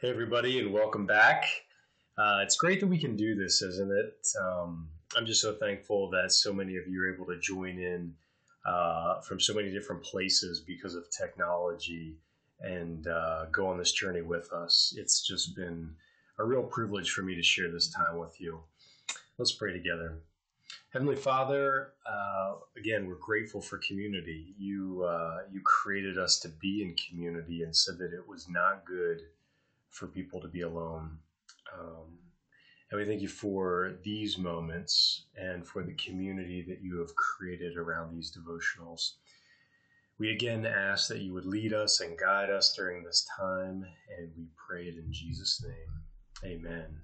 Hey, everybody, and welcome back. Uh, it's great that we can do this, isn't it? Um, I'm just so thankful that so many of you are able to join in uh, from so many different places because of technology and uh, go on this journey with us. It's just been a real privilege for me to share this time with you. Let's pray together. Heavenly Father, uh, again, we're grateful for community. You uh, you created us to be in community and said that it was not good for people to be alone. Um, and we thank you for these moments and for the community that you have created around these devotionals. We again ask that you would lead us and guide us during this time, and we pray it in Jesus' name. Amen.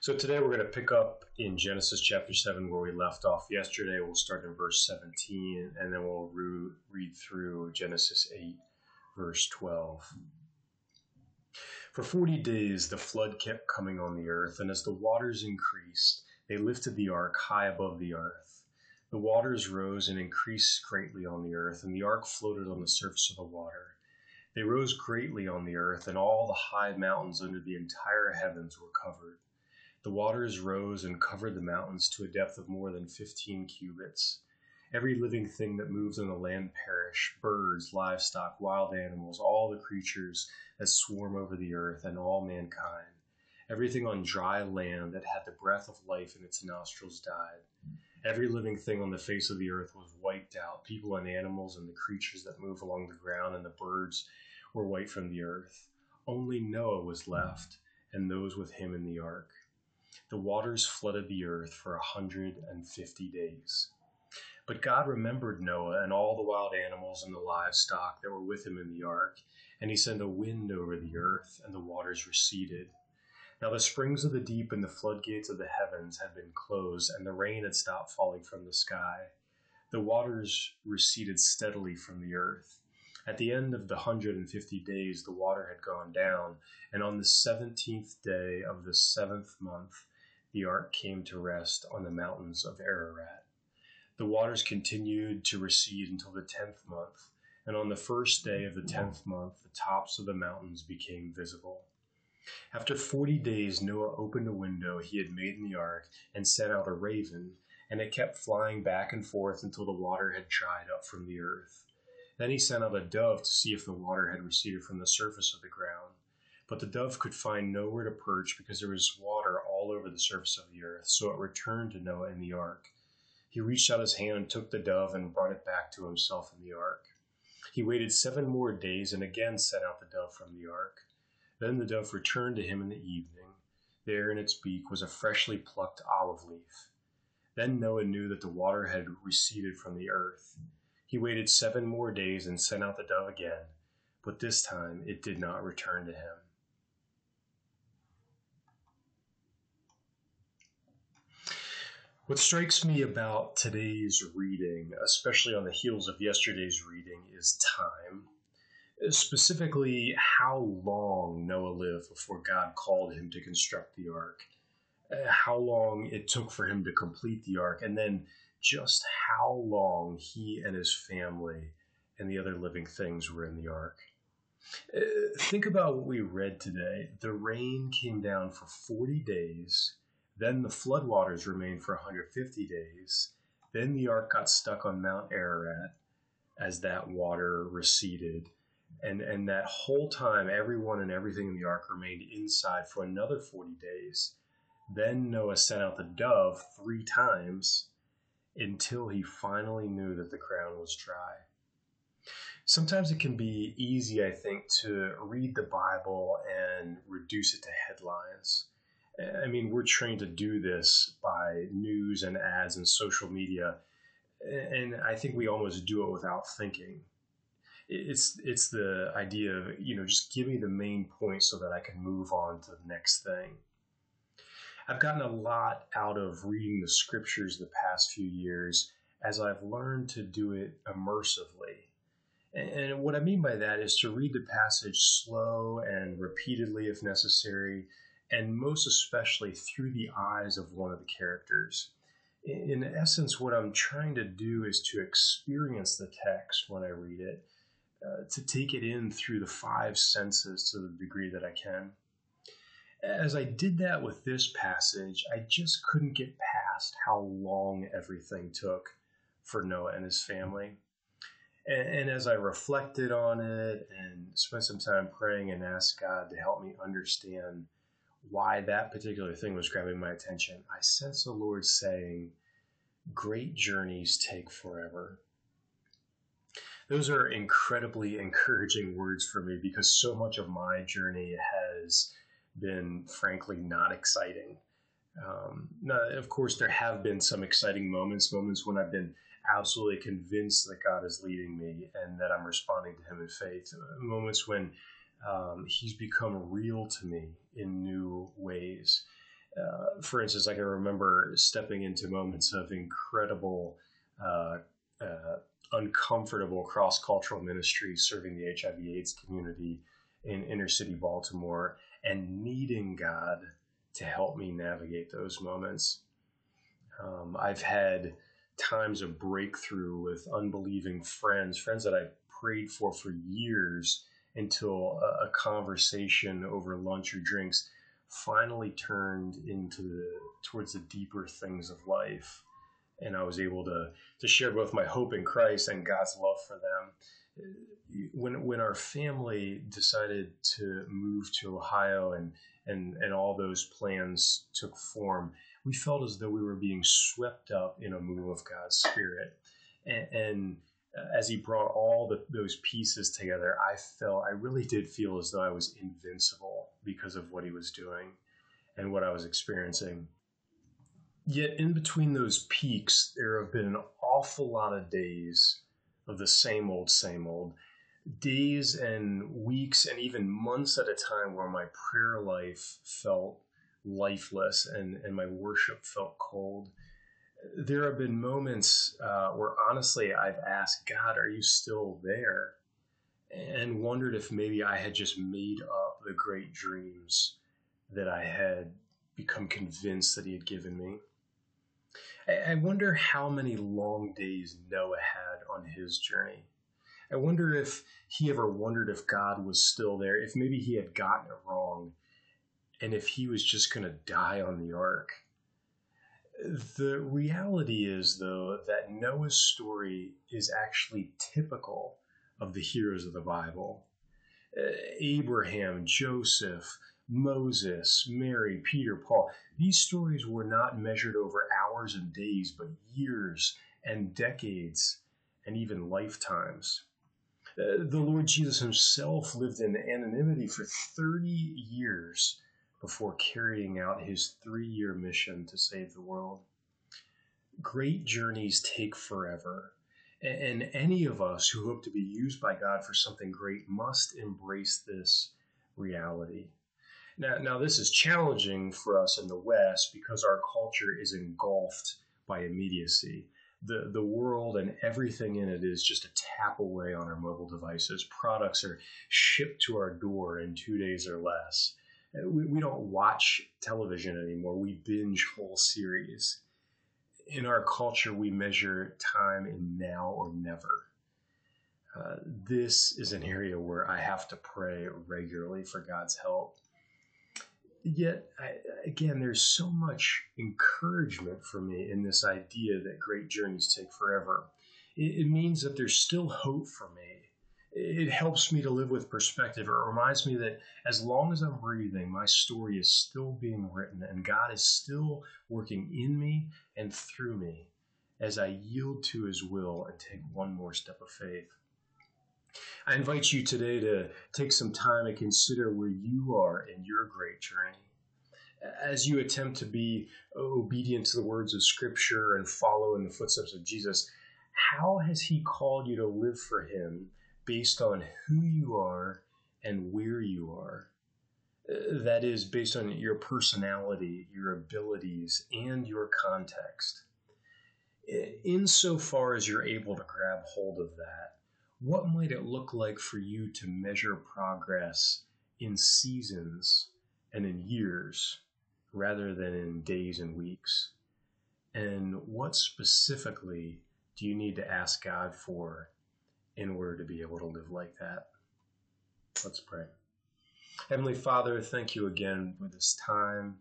So today we're going to pick up in Genesis chapter 7 where we left off yesterday. We'll start in verse 17 and then we'll re- read through Genesis 8, verse 12. For 40 days the flood kept coming on the earth, and as the waters increased, they lifted the ark high above the earth. The waters rose and increased greatly on the earth, and the ark floated on the surface of the water. They rose greatly on the earth, and all the high mountains under the entire heavens were covered. The waters rose and covered the mountains to a depth of more than fifteen cubits. Every living thing that moves on the land perished birds, livestock, wild animals, all the creatures that swarm over the earth, and all mankind. Everything on dry land that had the breath of life in its nostrils died. Every living thing on the face of the earth was wiped out people and animals, and the creatures that move along the ground, and the birds were wiped from the earth. Only Noah was left, and those with him in the ark. The waters flooded the earth for a hundred and fifty days. But God remembered Noah and all the wild animals and the livestock that were with him in the ark, and he sent a wind over the earth, and the waters receded. Now the springs of the deep and the floodgates of the heavens had been closed, and the rain had stopped falling from the sky. The waters receded steadily from the earth. At the end of the hundred and fifty days, the water had gone down, and on the seventeenth day of the seventh month, the ark came to rest on the mountains of Ararat. The waters continued to recede until the tenth month, and on the first day of the tenth month the tops of the mountains became visible. After forty days Noah opened a window he had made in the ark and sent out a raven, and it kept flying back and forth until the water had dried up from the earth. Then he sent out a dove to see if the water had receded from the surface of the ground. But the dove could find nowhere to perch because there was water all over the surface of the earth, so it returned to Noah in the ark. He reached out his hand and took the dove and brought it back to himself in the ark. He waited seven more days and again sent out the dove from the ark. Then the dove returned to him in the evening. There in its beak was a freshly plucked olive leaf. Then Noah knew that the water had receded from the earth. He waited seven more days and sent out the dove again, but this time it did not return to him. What strikes me about today's reading, especially on the heels of yesterday's reading, is time. Specifically, how long Noah lived before God called him to construct the ark, uh, how long it took for him to complete the ark, and then just how long he and his family and the other living things were in the ark. Uh, think about what we read today. The rain came down for 40 days then the floodwaters remained for 150 days. Then the ark got stuck on Mount Ararat as that water receded. And, and that whole time, everyone and everything in the ark remained inside for another 40 days. Then Noah sent out the dove three times until he finally knew that the ground was dry. Sometimes it can be easy, I think, to read the Bible and reduce it to headlines I mean, we're trained to do this by news and ads and social media, and I think we almost do it without thinking. It's it's the idea of you know just give me the main point so that I can move on to the next thing. I've gotten a lot out of reading the scriptures the past few years as I've learned to do it immersively. And what I mean by that is to read the passage slow and repeatedly if necessary and most especially through the eyes of one of the characters. In essence, what I'm trying to do is to experience the text when I read it, uh, to take it in through the five senses to the degree that I can. As I did that with this passage, I just couldn't get past how long everything took for Noah and his family. And, and, as I reflected on it and spent some time praying and asked God to help me understand why that particular thing was grabbing my attention, I sense the Lord saying, Great journeys take forever. Those are incredibly encouraging words for me because so much of my journey has been, frankly, not exciting. Um, now, of course, there have been some exciting moments, moments when I've been absolutely convinced that God is leading me and that I'm responding to Him in faith, moments when um, He's become real to me in new ways. Uh, for instance, I can remember stepping into moments of incredible uh, uh, uncomfortable cross cultural ministry serving the HIV AIDS community in inner city Baltimore and needing God to help me navigate those moments. Um, I've had times of breakthrough with unbelieving friends, friends that I've prayed for for years until a, a conversation over lunch or drinks finally turned into the towards the deeper things of life and I was able to to share both my hope in Christ and God's love for them. When when our family decided to move to Ohio and and and all those plans took form, we felt as though we were being swept up in a move of God's Spirit, and, and as He brought all the, those pieces together, I felt I really did feel as though I was invincible because of what He was doing and what I was experiencing Yet in between those peaks, there have been an awful lot of days of the same old, same old. Days and weeks and even months at a time where my prayer life felt lifeless and, and my worship felt cold. There have been moments uh, where honestly I've asked, God, are you still there? And wondered if maybe I had just made up the great dreams that I had become convinced that He had given me. I wonder how many long days Noah had on his journey. I wonder if he ever wondered if God was still there, if maybe he had gotten it wrong, and if he was just going to die on the ark. The reality is, though, that Noah's story is actually typical of the heroes of the Bible. Uh, Abraham, Joseph, Moses, Mary, Peter, Paul. These stories were not measured over hours and days, but years and decades and even lifetimes. Uh, the Lord Jesus himself lived in anonymity for 30 years before carrying out his three year mission to save the world. Great journeys take forever, and any of us who hope to be used by God for something great must embrace this reality. Now, now this is challenging for us in the West because our culture is engulfed by immediacy. The, the world and everything in it is just a tap away on our mobile devices. Products are shipped to our door in two days or less. We, we don't watch television anymore. We binge whole series. In our culture, we measure time in now or never. Uh, this is an area where I have to pray regularly for God's help yet I, again there's so much encouragement for me in this idea that great journeys take forever it, it, means that there's still hope for me it helps me to live with perspective it reminds me that as long as i'm breathing my story is still being written and god is still working in me and through me as i yield to his will and take one more step of faith I invite you today to take some time and consider where you are in your great journey. As you attempt to be obedient to the words of Scripture and follow in the footsteps of Jesus, how has He called you to live for Him based on who you are and where you are? Uh, that is, based on your personality, your abilities, and your context. Uh, insofar as you're able to grab hold of that, what might it look like for you to measure progress in seasons and in years rather than in days and weeks? And what specifically do you need to ask God for in order to be able to live like that. Let's pray. Heavenly Father, thank you again for this time,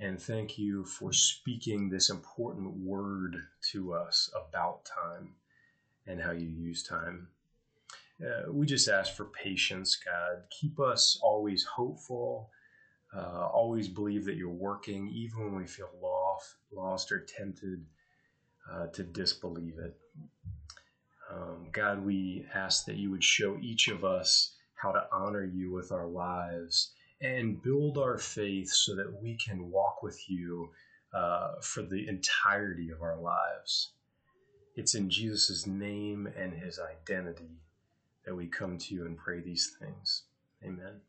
and thank you for speaking this important word to us about time and how you use time. Uh, we just ask for patience, God. Keep us always hopeful, uh, always believe that you're working, even when we feel lost, lost or tempted uh, to disbelieve it. Um, God, we ask that you would show each of us how to honor you with our lives and build our faith so that we can walk with you uh, for the entirety of our lives. It's in Jesus' name and his identity that we come to you and pray these things. Amen.